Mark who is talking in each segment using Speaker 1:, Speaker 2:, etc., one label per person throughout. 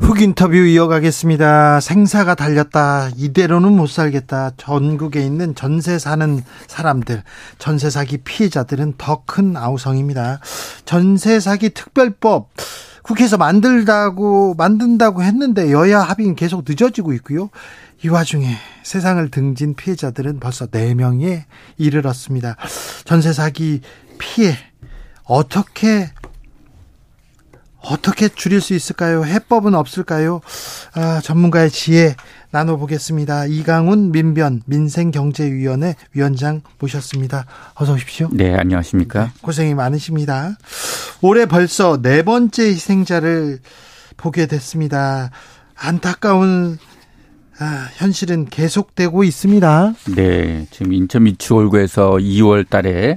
Speaker 1: 훅 인터뷰 이어가겠습니다. 생사가 달렸다. 이대로는 못 살겠다. 전국에 있는 전세 사는 사람들, 전세 사기 피해자들은 더 큰 아우성입니다. 전세 사기 특별법 국회에서 만들다고 만든다고 했는데 여야 합의는 계속 늦어지고 있고요. 이 와중에 세상을 등진 피해자들은 벌써 4명에 이르렀습니다. 전세 사기 피해 어떻게 어떻게 줄일 수 있을까요? 해법은 없을까요? 아, 전문가의 지혜 나눠보겠습니다. 이강훈 민변 민생경제위원회 위원장 모셨습니다. 어서 오십시오.
Speaker 2: 네, 안녕하십니까. 네,
Speaker 1: 고생이 많으십니다. 올해 벌써 네 번째 희생자를 보게 됐습니다. 안타까운 아, 현실은 계속되고 있습니다.
Speaker 2: 네, 지금 인천 미추홀구에서 2월 달에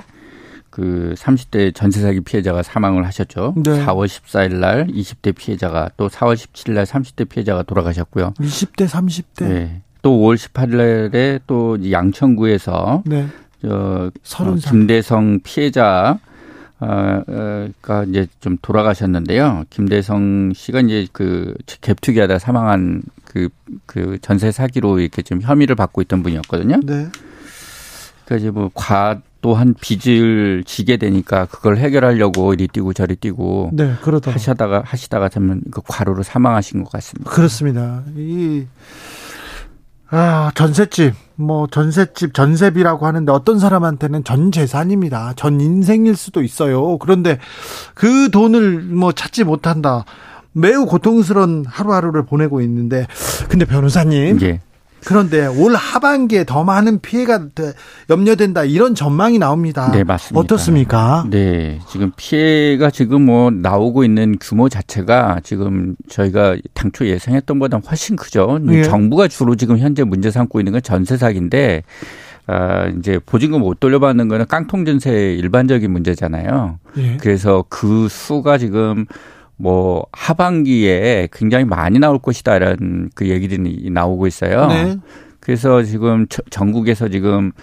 Speaker 2: 그 30대 전세 사기 피해자가 사망을 하셨죠. 네. 4월 14일 날 20대 피해자가 또 4월 17일 날 30대 피해자가 돌아가셨고요.
Speaker 1: 20대 30대. 네.
Speaker 2: 또 5월 18일 날에 또 양천구에서 네. 저 어, 김대성 피해자 가 이제 좀 돌아가셨는데요. 김대성 씨가 이제 그 갭투기하다 사망한 그, 그 전세 사기로 이렇게 좀 혐의를 받고 있던 분이었거든요. 네. 그러니까 이제 뭐 과, 또한 빚을 지게 되니까 그걸 해결하려고 이리 뛰고 저리 뛰고 네, 그러다 하시다가 하시다가 참그 과로로 사망하신 것 같습니다.
Speaker 1: 그렇습니다. 이 아, 전셋집, 뭐, 전셋집, 전세비라고 하는데 어떤 사람한테는 전 재산입니다. 전 인생일 수도 있어요. 그런데 그 돈을 뭐 찾지 못한다. 매우 고통스러운 하루하루를 보내고 있는데, 근데 변호사님. 예. 그런데 올 하반기에 더 많은 피해가 염려된다 이런 전망이 나옵니다.
Speaker 2: 네, 맞습니다.
Speaker 1: 어떻습니까?
Speaker 2: 네, 지금 피해가 지금 뭐 나오고 있는 규모 자체가 지금 저희가 당초 예상했던 것보다 훨씬 크죠. 예. 정부가 주로 지금 현재 문제 삼고 있는 건 전세 사기인데 아, 이제 보증금 못 돌려받는 거는 깡통 전세 일반적인 문제잖아요. 예. 그래서 그 수가 지금 뭐 하반기에 굉장히 많이 나올 것이다라는 그 얘기들이 나오고 있어요. 네. 그래서 지금 전국에서 지금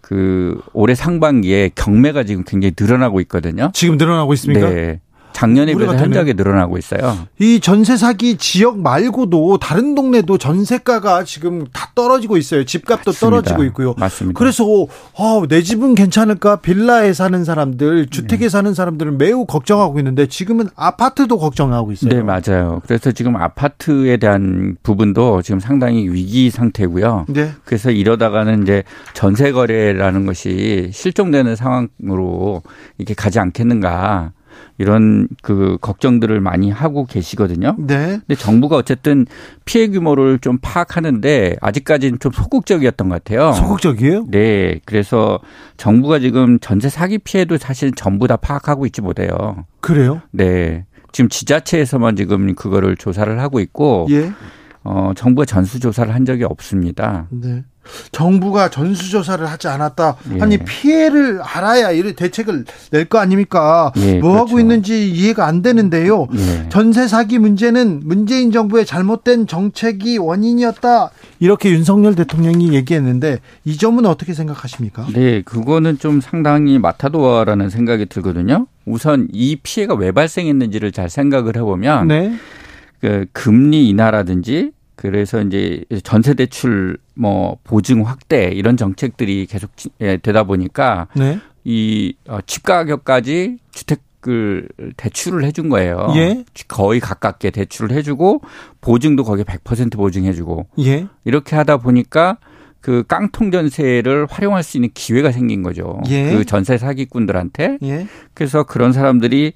Speaker 2: 그 올해 상반기에 경매가 지금 굉장히 늘어나고 있거든요.
Speaker 1: 지금 늘어나고 있습니까? 네.
Speaker 2: 작년에 비해서 현저하게 늘어나고 있어요.
Speaker 1: 이 전세 사기 지역 말고도 다른 동네도 전세가가 지금 다 떨어지고 있어요. 집값도 맞습니다. 떨어지고 있고요.
Speaker 2: 맞습니다.
Speaker 1: 그래서 어, 내 집은 괜찮을까? 빌라에 사는 사람들, 주택에 네. 사는 사람들은 매우 걱정하고 있는데 지금은 아파트도 걱정하고 있어요.
Speaker 2: 네, 맞아요. 그래서 지금 아파트에 대한 부분도 지금 상당히 위기 상태고요. 네. 그래서 이러다가는 이제 전세 거래라는 것이 실종되는 상황으로 이렇게 가지 않겠는가. 이런 그 걱정들을 많이 하고 계시거든요. 네. 근데 정부가 어쨌든 피해 규모를 좀 파악하는데 아직까지는 좀 소극적이었던 것 같아요.
Speaker 1: 소극적이에요?
Speaker 2: 네. 그래서 정부가 지금 전세 사기 피해도 사실 전부 다 파악하고 있지 못해요.
Speaker 1: 그래요?
Speaker 2: 네. 지금 지자체에서만 지금 그거를 조사를 하고 있고 예. 어, 정부가 전수 조사를 한 적이 없습니다.
Speaker 1: 네. 정부가 전수조사를 하지 않았다. 예. 아니 피해를 알아야 이런 대책을 낼 거 아닙니까? 예, 뭐 그렇죠. 하고 있는지 이해가 안 되는데요. 예. 전세 사기 문제는 문재인 정부의 잘못된 정책이 원인이었다. 이렇게 윤석열 대통령이 얘기했는데 이 점은 어떻게 생각하십니까?
Speaker 2: 네, 그거는 좀 상당히 마타도어라는 생각이 들거든요. 우선 이 피해가 왜 발생했는지를 잘 생각을 해보면 네. 그 금리 인하라든지 그래서 이제 전세 대출 뭐 보증 확대 이런 정책들이 계속 예, 되다 보니까 네. 이집 어, 가격까지 주택을 대출을 해준 거예요. 예. 거의 가깝게 대출을 해주고 보증도 거기 100% 보증해주고 예. 이렇게 하다 보니까 그 깡통 전세를 활용할 수 있는 기회가 생긴 거죠. 예. 그 전세 사기꾼들한테. 예. 그래서 그런 사람들이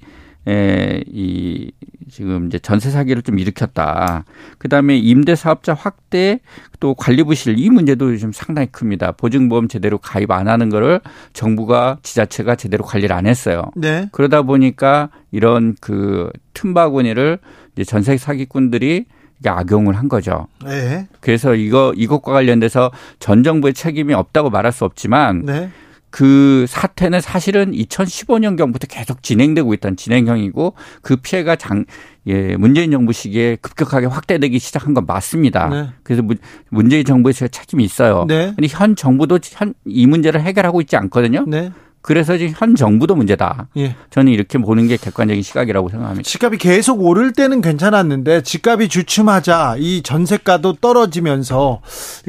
Speaker 2: 에, 이, 지금 이제 전세 사기를 좀 일으켰다. 그 다음에 임대 사업자 확대 또 관리 부실 이 문제도 좀 상당히 큽니다. 보증보험 제대로 가입 안 하는 거를 정부가 지자체가 제대로 관리를 안 했어요. 네. 그러다 보니까 이런 그 틈바구니를 이제 전세 사기꾼들이 악용을 한 거죠.
Speaker 1: 네.
Speaker 2: 그래서 이거 이것과 관련돼서 전 정부의 책임이 없다고 말할 수 없지만 네. 그 사태는 사실은 2015년경부터 계속 진행되고 있던 진행형이고 그 피해가 장, 예, 문재인 정부 시기에 급격하게 확대되기 시작한 건 맞습니다. 네. 그래서 문재인 정부에서 책임이 있어요. 네. 근데 현 정부도 현 이 문제를 해결하고 있지 않거든요. 네. 그래서 지금 현 정부도 문제다. 예. 저는 이렇게 보는 게 객관적인 시각이라고 생각합니다.
Speaker 1: 집값이 계속 오를 때는 괜찮았는데 집값이 주춤하자 이 전세가도 떨어지면서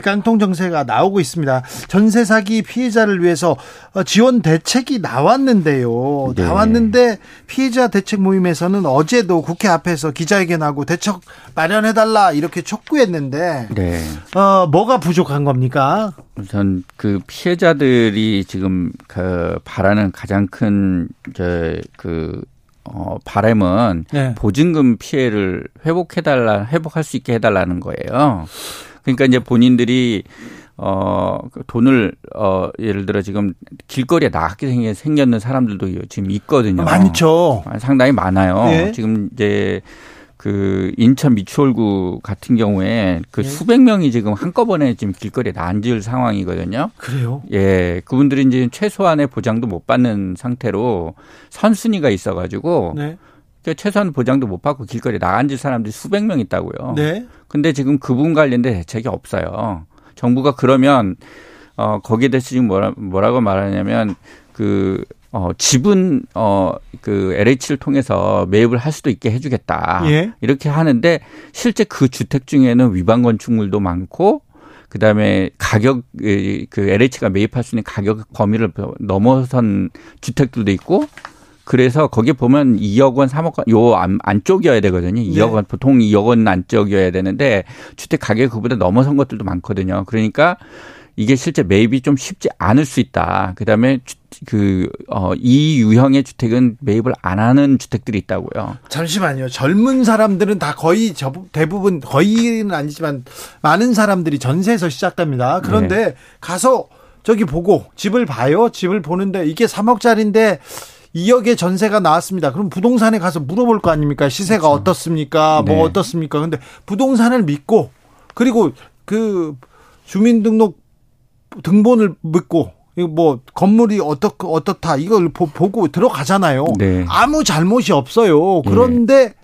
Speaker 1: 깡통 정세가 나오고 있습니다. 전세 사기 피해자를 위해서 어, 지원 대책이 나왔는데요. 네. 나왔는데 피해자 대책 모임에서는 어제도 국회 앞에서 기자회견하고 대책 마련해 달라 이렇게 촉구했는데 네. 어, 뭐가 부족한 겁니까?
Speaker 2: 우선 그 피해자들이 지금 그 바라는 가장 큰저그 어, 바램은 네. 보증금 피해를 회복해달라, 회복할 수 있게 해달라는 거예요. 그러니까 이제 본인들이 어, 그 돈을, 어, 예를 들어 지금 길거리에 나가게 생겼는 사람들도 지금 있거든요.
Speaker 1: 많죠.
Speaker 2: 상당히 많아요. 네. 지금 이제 그 인천 미추홀구 같은 경우에 그 네. 수백 명이 지금 한꺼번에 지금 길거리에 앉을 상황이거든요.
Speaker 1: 그래요?
Speaker 2: 예. 그분들이 이제 최소한의 보장도 못 받는 상태로 선순위가 있어 가지고 네. 그러니까 최소한 보장도 못 받고 길거리에 나앉을 사람들이 수백 명 있다고요. 네. 근데 지금 그분 관련된 대책이 없어요. 정부가 그러면 어 거기에 대해서 지금 뭐라 뭐라고 말하냐면 그 어, 집은, 어, 그 LH를 통해서 매입을 할 수도 있게 해주겠다. 예. 이렇게 하는데 실제 그 주택 중에는 위반 건축물도 많고 그 다음에 가격, 그 LH가 매입할 수 있는 가격 범위를 넘어선 주택들도 있고 그래서 거기 보면 2억 원, 3억 원, 요 안, 안쪽이어야 되거든요. 2억 원, 보통 2억 원 안쪽이어야 되는데 주택 가격이 그보다 넘어선 것들도 많거든요. 그러니까 이게 실제 매입이 좀 쉽지 않을 수 있다. 그 다음에 그, 어, 이 유형의 주택은 매입을 안 하는 주택들이 있다고요.
Speaker 1: 잠시만요. 젊은 사람들은 다 거의 대부분 거의는 아니지만 많은 사람들이 전세에서 시작됩니다. 그런데 네. 가서 저기 보고 집을 봐요. 집을 보는데 이게 3억짜리인데 2억의 전세가 나왔습니다. 그럼 부동산에 가서 물어볼 거 아닙니까? 시세가 그렇죠. 어떻습니까? 뭐 네. 어떻습니까? 근데 부동산을 믿고 그리고 그 주민등록 등본을 믿고 뭐 건물이 어떻 어떻다 이걸 보, 고 들어가잖아요. 네. 아무 잘못이 없어요. 그런데 네.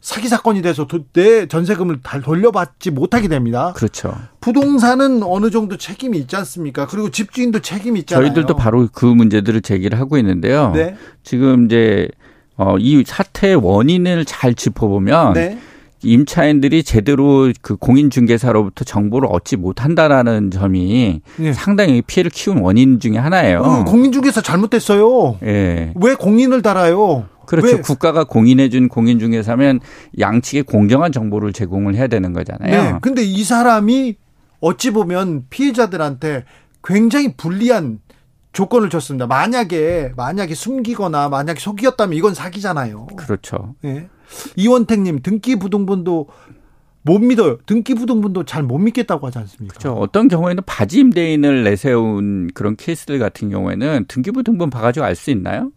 Speaker 1: 사기 사건이 돼서 내 전세금을 다 돌려받지 못하게 됩니다.
Speaker 2: 그렇죠.
Speaker 1: 부동산은 어느 정도 책임이 있지 않습니까? 그리고 집주인도 책임이 있잖아요.
Speaker 2: 저희들도 바로 그 문제들을 제기를 하고 있는데요. 네. 지금 이제 어, 이 사태의 원인을 잘 짚어보면 네. 임차인들이 제대로 그 공인중개사로부터 정보를 얻지 못한다라는 점이 네. 상당히 피해를 키운 원인 중의 하나예요. 어,
Speaker 1: 공인중개사 잘못됐어요. 예. 왜 공인을 달아요?
Speaker 2: 그렇죠.
Speaker 1: 왜?
Speaker 2: 국가가 공인해준 공인중개사면 양측에 공정한 정보를 제공을 해야 되는 거잖아요. 네.
Speaker 1: 근데 이 사람이 어찌 보면 피해자들한테 굉장히 불리한 조건을 줬습니다. 만약에 만약에 숨기거나 만약에 속이었다면 이건 사기잖아요.
Speaker 2: 그렇죠. 네.
Speaker 1: 이원택님 등기 부등본도 못 믿어요. 등기 부등본도 잘 못 믿겠다고 하지 않습니까?
Speaker 2: 그렇죠. 어떤 경우에는 바지 임대인을 내세운 그런 케이스들 같은 경우에는 등기 부등본 봐가지고 알 수 있나요?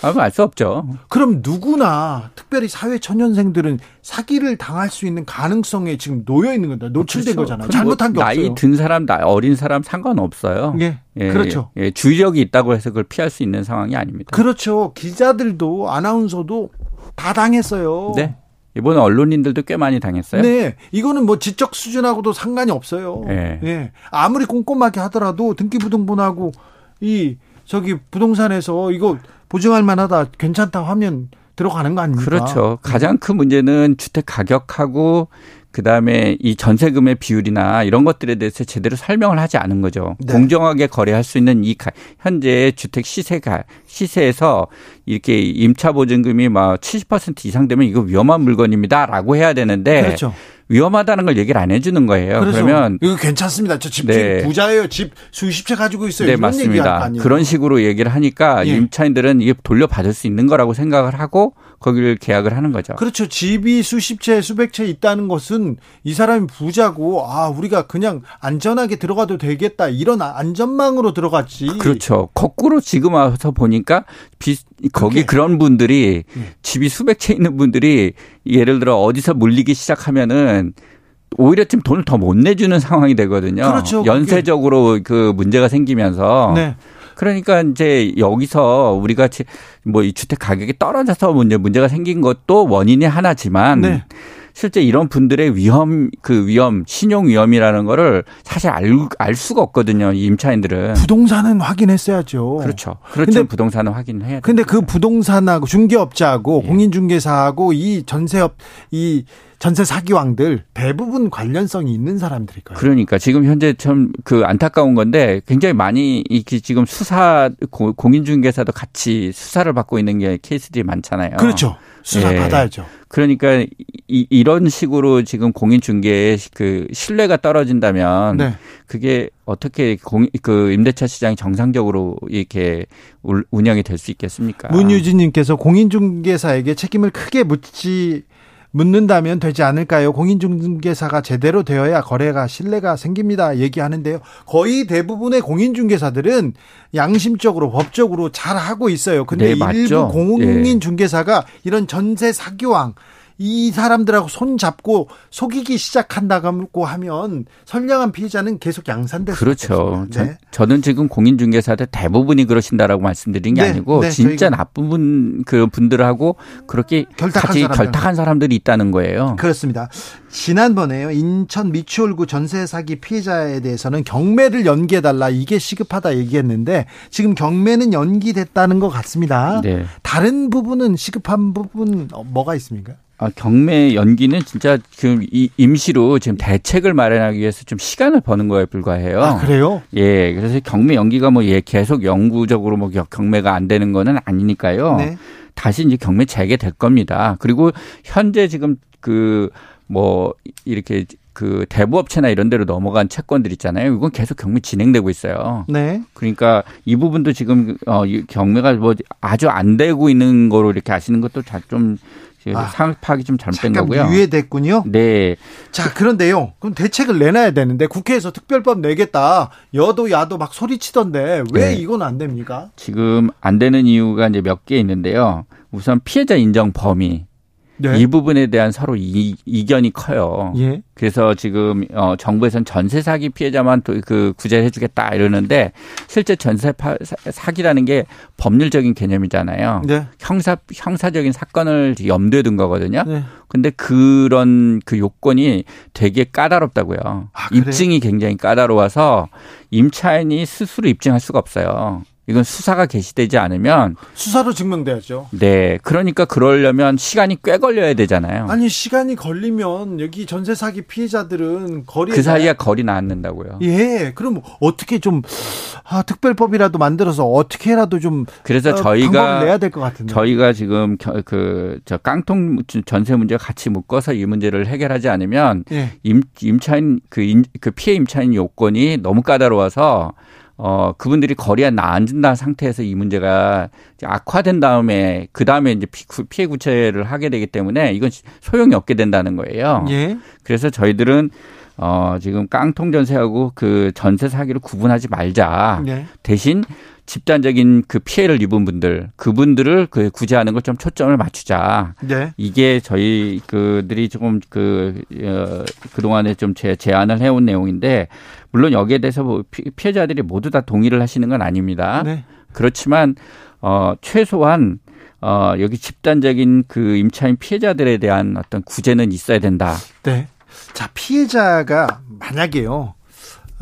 Speaker 2: 알수 없죠.
Speaker 1: 그럼 누구나 특별히 사회 초년생들은 사기를 당할 수 있는 가능성에 지금 놓여 있는 거다. 노출된 그렇죠. 거잖아요. 잘못한 게
Speaker 2: 나이
Speaker 1: 없어요.
Speaker 2: 나이 든 사람, 어린 사람 상관없어요.
Speaker 1: 예. 예 그렇죠.
Speaker 2: 예, 예. 주의력이 있다고 해서 그걸 피할 수 있는 상황이 아닙니다.
Speaker 1: 그렇죠. 기자들도 아나운서도 다 당했어요.
Speaker 2: 네. 이번에 언론인들도 꽤 많이 당했어요.
Speaker 1: 네. 이거는 뭐 지적 수준하고도 상관이 없어요. 네. 네. 아무리 꼼꼼하게 하더라도 등기부등본하고 이 저기 부동산에서 이거 보증할 만하다 괜찮다 하면 들어가는 거 아닙니까?
Speaker 2: 그렇죠. 가장 큰 문제는 주택 가격하고 그다음에 이 전세금의 비율이나 이런 것들에 대해서 제대로 설명을 하지 않은 거죠. 네. 공정하게 거래할 수 있는 이 현재 주택 시세가 시세에서 이렇게 임차 보증금이 막 70% 이상 되면 이거 위험한 물건입니다라고 해야 되는데 그렇죠. 위험하다는 걸 얘기를 안 해주는 거예요. 그렇죠. 그러면
Speaker 1: 이거 괜찮습니다. 저집 네. 부자예요. 집 수십 채 가지고 있어요.
Speaker 2: 네, 맞습니다. 그런 식으로 얘기를 하니까 예. 임차인들은 이게 돌려받을 수 있는 거라고 생각을 하고 거기를 계약을 하는 거죠.
Speaker 1: 그렇죠. 집이 수십 채, 수백 채 있다는 것은 이 사람이 부자고 아 우리가 그냥 안전하게 들어가도 되겠다 이런 안전망으로 들어갔지.
Speaker 2: 그렇죠. 거꾸로 지금 와서 보니까 비, 거기 그런 분들이 네. 집이 수백 채 있는 분들이 예를 들어 어디서 물리기 시작하면은 오히려 좀 돈을 더 못 내주는 상황이 되거든요. 그렇죠. 연쇄적으로 그 문제가 생기면서. 네. 그러니까 이제 여기서 우리가 뭐 이 주택 가격이 떨어져서 문제 문제가 생긴 것도 원인이 하나지만 네. 실제 이런 분들의 위험 그 위험 신용 위험이라는 거를 사실 알, 알 수가 없거든요. 이 임차인들은
Speaker 1: 부동산은 확인했어야죠.
Speaker 2: 그렇죠. 그렇죠. 근데 부동산은 확인해야.
Speaker 1: 근데 그 부동산하고 중개업자하고 예. 공인중개사하고 이 전세업 이 전세 사기왕들 대부분 관련성이 있는 사람들일 거예요.
Speaker 2: 그러니까 지금 현재 참 그 안타까운 건데 굉장히 많이 이렇게 지금 수사 공인중개사도 같이 수사를 받고 있는 게 케이스들이 많잖아요.
Speaker 1: 그렇죠. 수사 예. 받아야죠.
Speaker 2: 그러니까 이, 이런 식으로 지금 공인중개의 그 신뢰가 떨어진다면 네. 그게 어떻게 공, 그 임대차 시장이 정상적으로 이렇게 운영이 될 수 있겠습니까?
Speaker 1: 문유진님께서 공인중개사에게 책임을 크게 묻지 묻는다면 되지 않을까요? 공인중개사가 제대로 되어야 거래가 신뢰가 생깁니다. 얘기하는데요. 거의 대부분의 공인중개사들은 양심적으로 법적으로 잘 하고 있어요. 근데 네, 일부 공인중개사가 이런 전세 사기왕 이 사람들하고 손 잡고 속이기 시작한다고 하면 선량한 피해자는 계속 양산될
Speaker 2: 그렇죠. 네. 저, 는 지금 공인중개사들 대부분이 그러신다라고 말씀드린 게 네, 아니고 네, 진짜 나쁜 분, 그 분들하고 그렇게 결탁한 같이 사람들. 결탁한 사람들이 있다는 거예요.
Speaker 1: 그렇습니다. 지난번에요. 인천 미추홀구 전세 사기 피해자에 대해서는 경매를 연기해 달라 이게 시급하다 얘기했는데 지금 경매는 연기됐다는 것 같습니다. 네. 다른 부분은 시급한 부분 뭐가 있습니까?
Speaker 2: 아, 경매 연기는 진짜 지금 이 임시로 지금 대책을 마련하기 위해서 좀 시간을 버는 거에 불과해요.
Speaker 1: 아, 그래요?
Speaker 2: 예. 그래서 경매 연기가 뭐 예, 계속 영구적으로 뭐 경매가 안 되는 거는 아니니까요. 네. 다시 이제 경매 재개될 겁니다. 그리고 현재 지금 그 뭐 이렇게 그 대부업체나 이런 데로 넘어간 채권들 있잖아요. 이건 계속 경매 진행되고 있어요. 네. 그러니까 이 부분도 지금 어 경매가 뭐 아주 안 되고 있는 거로 이렇게 아시는 것도 좀 아, 상황 파악이 좀 잘못된 거고요.
Speaker 1: 유예됐군요.
Speaker 2: 네.
Speaker 1: 자, 그런데요. 그럼 대책을 내놔야 되는데 국회에서 특별법 내겠다. 여도 야도 막 소리치던데 왜 네. 이건 안 됩니까?
Speaker 2: 지금 안 되는 이유가 이제 몇 개 있는데요. 우선 피해자 인정 범위 네. 이 부분에 대한 서로 이, 이견이 커요. 예. 그래서 지금 어 정부에서는 전세 사기 피해자만 또 그 구제해 주겠다 이러는데 실제 전세 파, 사기라는 게 법률적인 개념이잖아요. 네. 형사 형사적인 사건을 염두에 둔 거거든요. 네. 근데 그런 그 요건이 되게 까다롭다고요. 아, 입증이 굉장히 까다로워서 임차인이 스스로 입증할 수가 없어요. 이건 수사가 개시되지 않으면
Speaker 1: 수사로 증명돼야죠.
Speaker 2: 네. 그러니까 그러려면 시간이 꽤 걸려야 되잖아요.
Speaker 1: 아니 시간이 걸리면 여기 전세 사기 피해자들은 거리
Speaker 2: 그 사이에 거리 나앉는다고요.
Speaker 1: 예. 그럼 어떻게 좀 아, 특별법이라도 만들어서 어떻게라도 좀
Speaker 2: 그래서 어, 저희가
Speaker 1: 내야 될 것 같은데.
Speaker 2: 저희가 지금 그 저 깡통 전세 문제 같이 묶어서 이 문제를 해결하지 않으면 예. 임 임차인 그, 인, 그 피해 임차인 요건이 너무 까다로워서 어, 그분들이 거리에 나앉은 상태에서 이 문제가 악화된 다음에 그 다음에 이제 피해 구체를 하게 되기 때문에 이건 소용이 없게 된다는 거예요. 예. 그래서 저희들은 어, 지금 깡통 전세하고 그 전세 사기를 구분하지 말자. 예. 대신 집단적인 그 피해를 입은 분들 그분들을 그 구제하는 걸 좀 초점을 맞추자. 네. 이게 저희 그들이 조금 그 어, 그동안에 좀 제, 제안을 해온 내용인데 물론 여기에 대해서 뭐 피해자들이 모두 다 동의를 하시는 건 아닙니다. 네. 그렇지만 어 최소한 어 여기 집단적인 그 임차인 피해자들에 대한 어떤 구제는 있어야 된다.
Speaker 1: 네. 자, 피해자가 만약에요.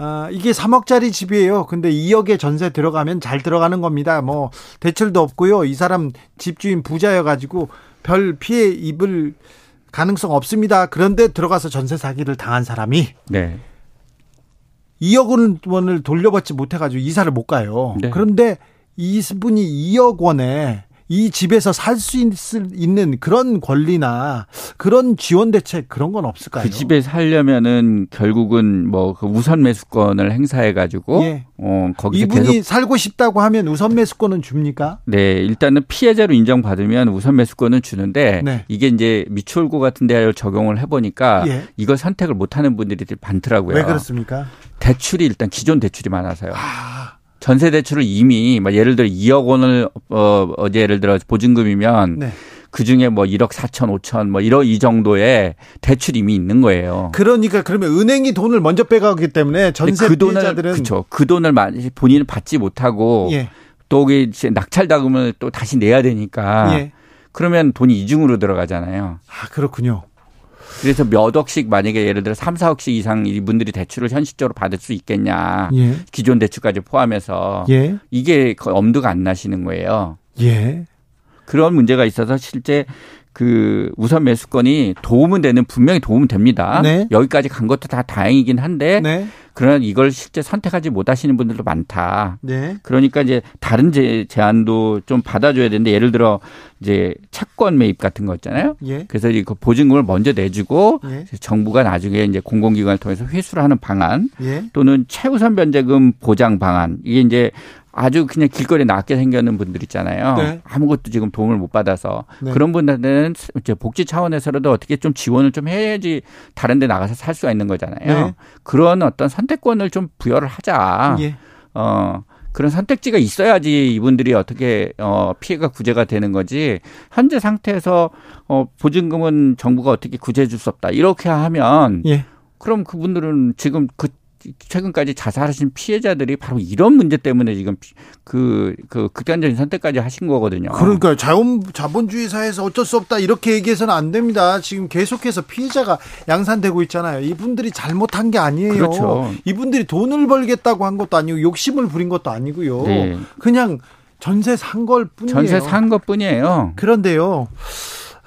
Speaker 1: 아, 이게 3억짜리 집이에요. 근데 2억에 전세 들어가면 잘 들어가는 겁니다. 뭐 대출도 없고요. 이 사람 집주인 부자여 가지고 별 피해 입을 가능성 없습니다. 그런데 들어가서 전세 사기를 당한 사람이 네. 2억 원을 돌려받지 못해 가지고 이사를 못 가요. 네. 그런데 이분이 2억 원에 이 집에서 살 수 있는 그런 권리나 그런 지원 대책 그런 건 없을까요?
Speaker 2: 그 집에 살려면은 결국은 뭐 그 우선 매수권을 행사해 가지고 예.
Speaker 1: 어 거기 이분이 계속 살고 싶다고 하면 우선 매수권은 줍니까?
Speaker 2: 네, 일단은 피해자로 인정받으면 우선 매수권은 주는데 네. 이게 이제 미추홀구 같은 데 적용을 해 보니까 예. 이걸 선택을 못 하는 분들이 많더라고요.
Speaker 1: 왜 그렇습니까?
Speaker 2: 대출이 일단 기존 대출이 많아서요. 아. 전세 대출을 이미 막 예를 들어 2억 원을 어, 어 예를 들어 보증금이면 네. 그 중에 뭐 1억 4천, 5천 뭐 이런 이 정도의 대출이 이미 있는 거예요.
Speaker 1: 그러니까 그러면 은행이 돈을 먼저 빼가기 때문에 전세 그 돈을,
Speaker 2: 그렇죠. 그 돈을 본인은 받지 못하고 예. 또 이게 낙찰 자금을 또 다시 내야 되니까 예. 그러면 돈이 이중으로 들어가잖아요.
Speaker 1: 아 그렇군요.
Speaker 2: 그래서 몇 억씩 만약에 예를 들어 3, 4억씩 이상 이분들이 대출을 현실적으로 받을 수 있겠냐. 예. 기존 대출까지 포함해서 예. 이게 엄두가 안 나시는 거예요. 예. 그런 문제가 있어서 실제 그 우선 매수권이 도움은 되는 분명히 도움은 됩니다. 네. 여기까지 간 것도 다 다행이긴 한데 네. 그러나 이걸 실제 선택하지 못하시는 분들도 많다. 네. 그러니까 이제 다른 제, 제안도 좀 받아줘야 되는데 예를 들어 이제 채권 매입 같은 거 있잖아요. 예. 그래서 이그 보증금을 먼저 내주고 예. 정부가 나중에 이제 공공기관을 통해서 회수를 하는 방안 예. 또는 최우선 변제금 보장 방안 이게 이제 아주 그냥 길거리에 낮게 생겨는 분들 있잖아요. 네. 아무것도 지금 도움을 못 받아서 네. 그런 분들은 이제 복지 차원에서라도 어떻게 좀 지원을 좀 해야지 다른 데 나가서 살 수가 있는 거잖아요. 네. 그런 어떤 선택권을 좀 부여를 하자. 예. 어, 그런 선택지가 있어야지 이분들이 어떻게 어 피해가 구제가 되는 거지 현재 상태에서 어 보증금은 정부가 어떻게 구제해 줄 수 없다 이렇게 하면 예. 그럼 그분들은 지금 그 최근까지 자살하신 피해자들이 바로 이런 문제 때문에 지금 그, 그 극단적인 선택까지 하신 거거든요.
Speaker 1: 그러니까 자원, 자본주의 사회에서 어쩔 수 없다 이렇게 얘기해서는 안 됩니다. 지금 계속해서 피해자가 양산되고 있잖아요. 이분들이 잘못한 게 아니에요. 그렇죠. 이분들이 돈을 벌겠다고 한 것도 아니고 욕심을 부린 것도 아니고요. 네. 그냥 전세 산 걸 뿐이에요.
Speaker 2: 전세 산 것 뿐이에요.
Speaker 1: 그런데요.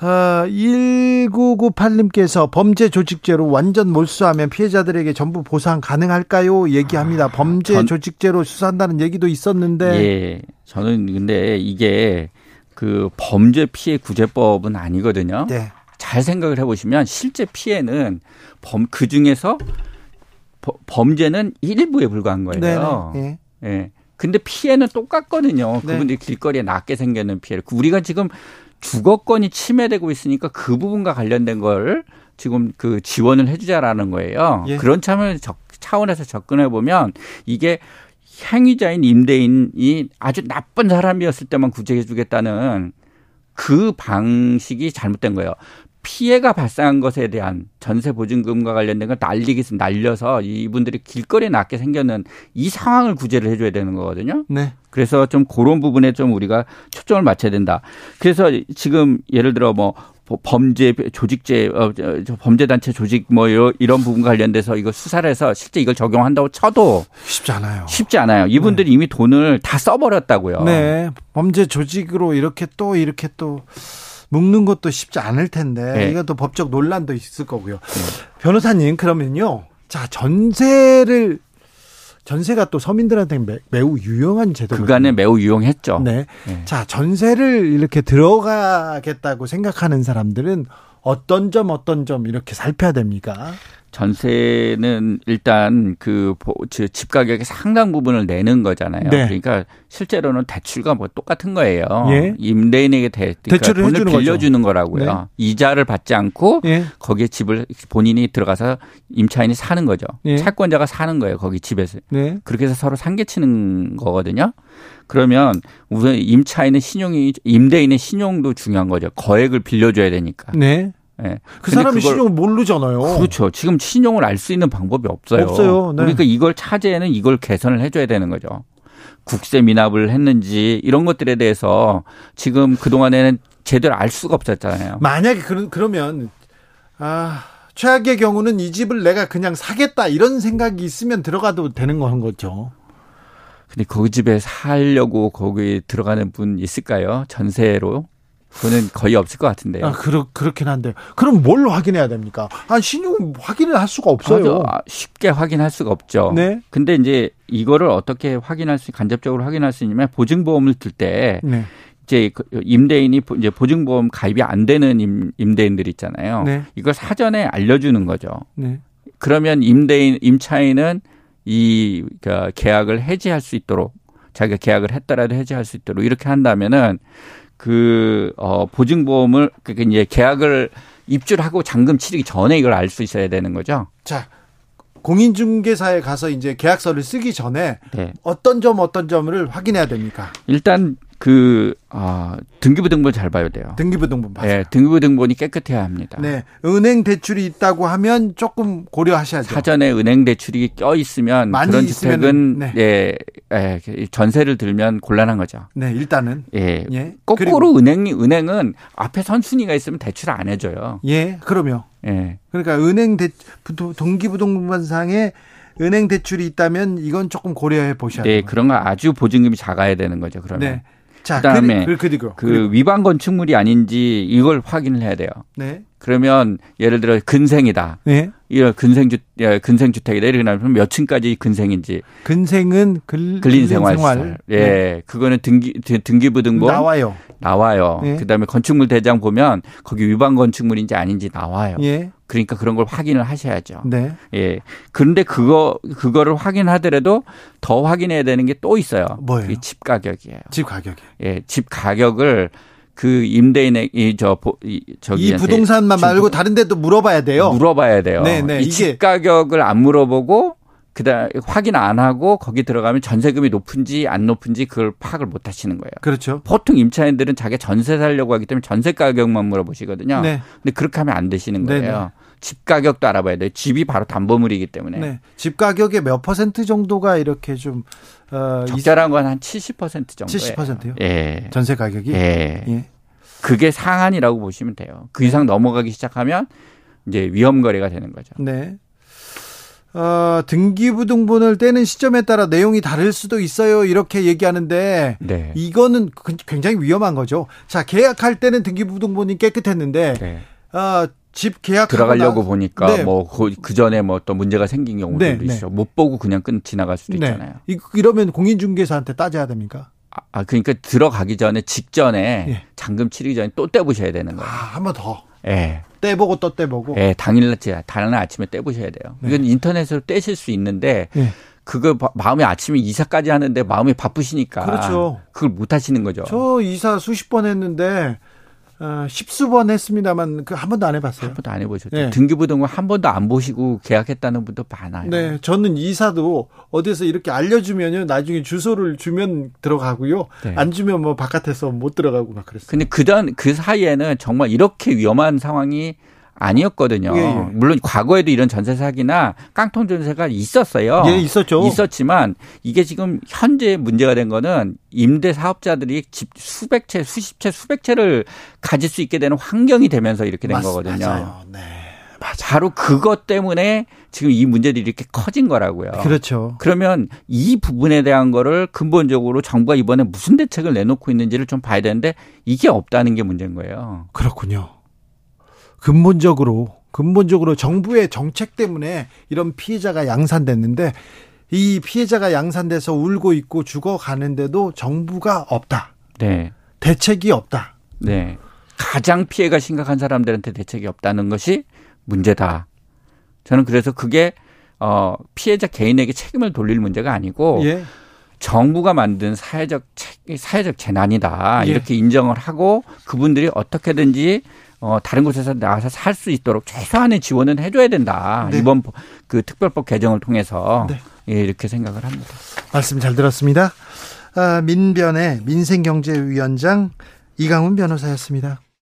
Speaker 1: 어, 1998님께서 범죄 조직죄로 완전 몰수하면 피해자들에게 전부 보상 가능할까요? 얘기합니다. 범죄 전, 조직죄로 수사한다는 얘기도 있었는데.
Speaker 2: 예. 저는 근데 이게 그 범죄 피해 구제법은 아니거든요. 네. 잘 생각을 해보시면 실제 피해는 범, 그 중에서 범죄는 일부에 불과한 거예요. 네. 네. 예. 근데 피해는 똑같거든요. 네. 그분들이 길거리에 낮게 생기는 피해를. 우리가 지금 주거권이 침해되고 있으니까 그 부분과 관련된 걸 지금 그 지원을 해주자라는 거예요. 예. 그런 차원에서, 적, 차원에서 접근해 보면 이게 행위자인 임대인이 아주 나쁜 사람이었을 때만 구제해 주겠다는 그 방식이 잘못된 거예요. 피해가 발생한 것에 대한 전세 보증금과 관련된 걸 날리기 날려서 이분들이 길거리에 낮게 생겼는 이 상황을 구제를 해줘야 되는 거거든요. 네. 그래서 좀 그런 부분에 좀 우리가 초점을 맞춰야 된다. 그래서 지금 예를 들어 뭐 범죄 조직죄 어, 범죄 단체 조직 뭐 이런, 이런 부분 관련돼서 이거 수사를 해서 실제 이걸 적용한다고 쳐도
Speaker 1: 쉽지 않아요.
Speaker 2: 쉽지 않아요. 이분들이 네. 이미 돈을 다 써버렸다고요.
Speaker 1: 네. 범죄 조직으로 이렇게 또 이렇게 또 묶는 것도 쉽지 않을 텐데 네. 이것도 법적 논란도 있을 거고요. 네. 변호사님 그러면요. 자 전세를 전세가 또 서민들한테 매 우 유용한 제도
Speaker 2: 그간에 매우 유용했죠.
Speaker 1: 네. 네. 자 전세를 이렇게 들어가겠다고 생각하는 사람들은 어떤 점 어떤 점 이렇게 살펴야 됩니까?
Speaker 2: 전세는 일단 그 집 가격의 상당 부분을 내는 거잖아요. 네. 그러니까 실제로는 대출과 뭐 똑같은 거예요. 예. 임대인에게 대, 그러니까 대출을 돈을 빌려주는 거죠. 거라고요. 네. 이자를 받지 않고 예. 거기에 집을 본인이 들어가서 임차인이 사는 거죠. 예. 채권자가 사는 거예요. 거기 집에서. 네. 그렇게 해서 서로 상계치는 거거든요. 그러면 우선 임차인의 신용이 임대인의 신용도 중요한 거죠. 거액을 빌려줘야 되니까.
Speaker 1: 네. 네. 그 사람이 신용을 모르잖아요.
Speaker 2: 그렇죠. 지금 신용을 알 수 있는 방법이 없어요.
Speaker 1: 없어요.
Speaker 2: 네. 그러니까 이걸 차제에는 이걸 개선을 해줘야 되는 거죠. 국세 미납을 했는지 이런 것들에 대해서 지금 그 동안에는 제대로 알 수가 없었잖아요.
Speaker 1: 만약에 그러, 그러면 아 최악의 경우는 이 집을 내가 그냥 사겠다 이런 생각이 있으면 들어가도 되는 건 거죠.
Speaker 2: 근데 그 집에 살려고 거기 들어가는 분 있을까요? 전세로? 그거는 거의 없을 것 같은데요.
Speaker 1: 아, 그렇, 그렇긴 한데. 그럼 뭘 확인해야 됩니까? 아, 신용 확인을 할 수가 없어요.
Speaker 2: 아, 쉽게 확인할 수가 없죠. 네. 근데 이제 이거를 어떻게 확인할 수, 간접적으로 확인할 수 있냐면 보증보험을 들때 네. 이제 그 임대인이 이제 보증보험 가입이 안 되는 임, 임대인들 있잖아요. 네. 이걸 사전에 알려주는 거죠. 네. 그러면 임대인, 임차인은 이그 계약을 해지할 수 있도록 자기가 계약을 했더라도 해지할 수 있도록 이렇게 한다면은 그, 어, 보증보험을, 그, 이제 계약을 입주하고 잔금 치르기 전에 이걸 알 수 있어야 되는 거죠.
Speaker 1: 자, 공인중개사에 가서 이제 계약서를 쓰기 전에 네. 어떤 점 어떤 점을 확인해야 됩니까?
Speaker 2: 일단 그 아, 등기부등본 잘 봐야 돼요.
Speaker 1: 등기부등본 봐요.
Speaker 2: 네, 등기부등본이 깨끗해야 합니다.
Speaker 1: 네, 은행 대출이 있다고 하면 조금 고려하셔야죠.
Speaker 2: 사전에 은행 대출이 껴 있으면 그런 주택은 네. 예, 예, 전세를 들면 곤란한 거죠.
Speaker 1: 네, 일단은
Speaker 2: 예, 예. 거꾸로 은행 은행은 앞에 선순위가 있으면 대출 안 해 줘요.
Speaker 1: 예, 그럼요. 예. 그러니까 은행 대 동기부등본상에 은행 대출이 있다면 이건 조금 고려해 보셔야 돼요.
Speaker 2: 네, 그런 거 아주 보증금이 작아야 되는 거죠. 그러면. 네.
Speaker 1: 자, 그다음에 그, 그,
Speaker 2: 그, 그 위반 건축물이 아닌지 이걸 확인을 해야 돼요. 네. 그러면 예를 들어 근생이다. 네. 이런 근생주 예, 근생주택이다. 이러면 몇 층까지 근생인지.
Speaker 1: 근생은 글,
Speaker 2: 근린 생활. 생활. 예. 네. 그거는 등기 등기부등본
Speaker 1: 나와요.
Speaker 2: 나와요. 네. 그다음에 건축물 대장 보면 거기 위반 건축물인지 아닌지 나와요. 예. 그러니까 그런 걸 확인을 하셔야죠. 네. 예. 그런데 그거 그거를 확인하더라도 더 확인해야 되는 게 또 있어요.
Speaker 1: 뭐예요?
Speaker 2: 집 가격이에요.
Speaker 1: 집 가격이.
Speaker 2: 예. 집 가격을 그 임대인의 이저
Speaker 1: 저기 이 부동산만 말고 다른 데도 물어봐야 돼요.
Speaker 2: 물어봐야 돼요. 네, 네. 이집 가격을 안 물어보고 그다음 확인 안 하고 거기 들어가면 전세금이 높은지 안 높은지 그걸 파악을 못 하시는 거예요.
Speaker 1: 그렇죠.
Speaker 2: 보통 임차인들은 자기 전세 살려고 하기 때문에 전세 가격만 물어보시거든요. 네. 근데 그렇게 하면 안 되시는 거예요. 네네. 집 가격도 알아봐야 돼요. 집이 바로 담보물이기 때문에. 네.
Speaker 1: 집 가격의 몇 퍼센트 정도가 이렇게 좀
Speaker 2: 어, 적절한 건 한 70% 정도예요.
Speaker 1: 70%요? 예. 전세 가격이?
Speaker 2: 예. 예. 그게 상한이라고 보시면 돼요. 그 이상 넘어가기 시작하면 이제 위험 거래가 되는 거죠.
Speaker 1: 네. 어, 등기부등본을 떼는 시점에 따라 내용이 다를 수도 있어요. 이렇게 얘기하는데 네. 이거는 굉장히 위험한 거죠. 자, 계약할 때는 등기부등본이 깨끗했는데 네. 어, 집 계약
Speaker 2: 들어가려고 나... 보니까 네. 뭐그 그 전에 뭐 또 문제가 생긴 경우들도 네, 있어. 네. 못 보고 그냥 끝 지나갈 수도 네. 있잖아요.
Speaker 1: 이러면 공인중개사한테 따져야 됩니까?
Speaker 2: 아, 아 그러니까 들어가기 전에 직전에 예. 잔금 치르기 전에 또 떼보셔야 되는 거예요. 아,
Speaker 1: 한 번 더. 예. 떼보고 또 떼보고.
Speaker 2: 예, 당일 다른 아침에 떼보셔야 돼요. 네. 이건 인터넷으로 떼실 수 있는데 예. 그거 마음이 아침에 이사까지 하는데 마음이 바쁘시니까 그렇죠. 그걸 못 하시는 거죠.
Speaker 1: 저 이사 수십 번 했는데 어, 십수 번 했습니다만 그 한 번도 안 해봤어요.
Speaker 2: 한 번도 안 해보셨죠. 네. 등기부등본 한 번도 안 보시고 계약했다는 분도 많아요.
Speaker 1: 네, 저는 이사도 어디서 이렇게 알려주면요, 나중에 주소를 주면 들어가고요, 네. 안 주면 뭐 바깥에서 못 들어가고 막 그랬어요.
Speaker 2: 근데 그전 그 사이에는 정말 이렇게 위험한 상황이 아니었거든요. 예, 예. 물론 과거에도 이런 전세 사기나 깡통 전세가 있었어요.
Speaker 1: 예, 있었죠.
Speaker 2: 있었지만 이게 지금 현재 문제가 된 거는 임대 사업자들이 집 수백 채, 수십 채, 수백 채를 가질 수 있게 되는 환경이 되면서 이렇게 된 맞, 거거든요.
Speaker 1: 맞아요. 네.
Speaker 2: 맞아요. 바로 그것 때문에 지금 이 문제들이 이렇게 커진 거라고요.
Speaker 1: 그렇죠.
Speaker 2: 그러면 이 부분에 대한 거를 근본적으로 정부가 이번에 무슨 대책을 내놓고 있는지를 좀 봐야 되는데 이게 없다는 게 문제인 거예요.
Speaker 1: 그렇군요. 근본적으로 근본적으로 정부의 정책 때문에 이런 피해자가 양산됐는데 이 피해자가 양산돼서 울고 있고 죽어가는데도 정부가 없다. 네. 대책이 없다.
Speaker 2: 네. 가장 피해가 심각한 사람들한테 대책이 없다는 것이 문제다. 저는 그래서 그게 어 피해자 개인에게 책임을 돌릴 문제가 아니고 예. 정부가 만든 사회적 사회적 재난이다. 예. 이렇게 인정을 하고 그분들이 어떻게든지 어, 다른 곳에서 나가서 살 수 있도록 최소한의 지원은 해줘야 된다. 네. 이번 그 특별법 개정을 통해서 네. 예, 이렇게 생각을 합니다.
Speaker 1: 말씀 잘 들었습니다. 아, 민변의 민생경제위원장 이강훈 변호사였습니다.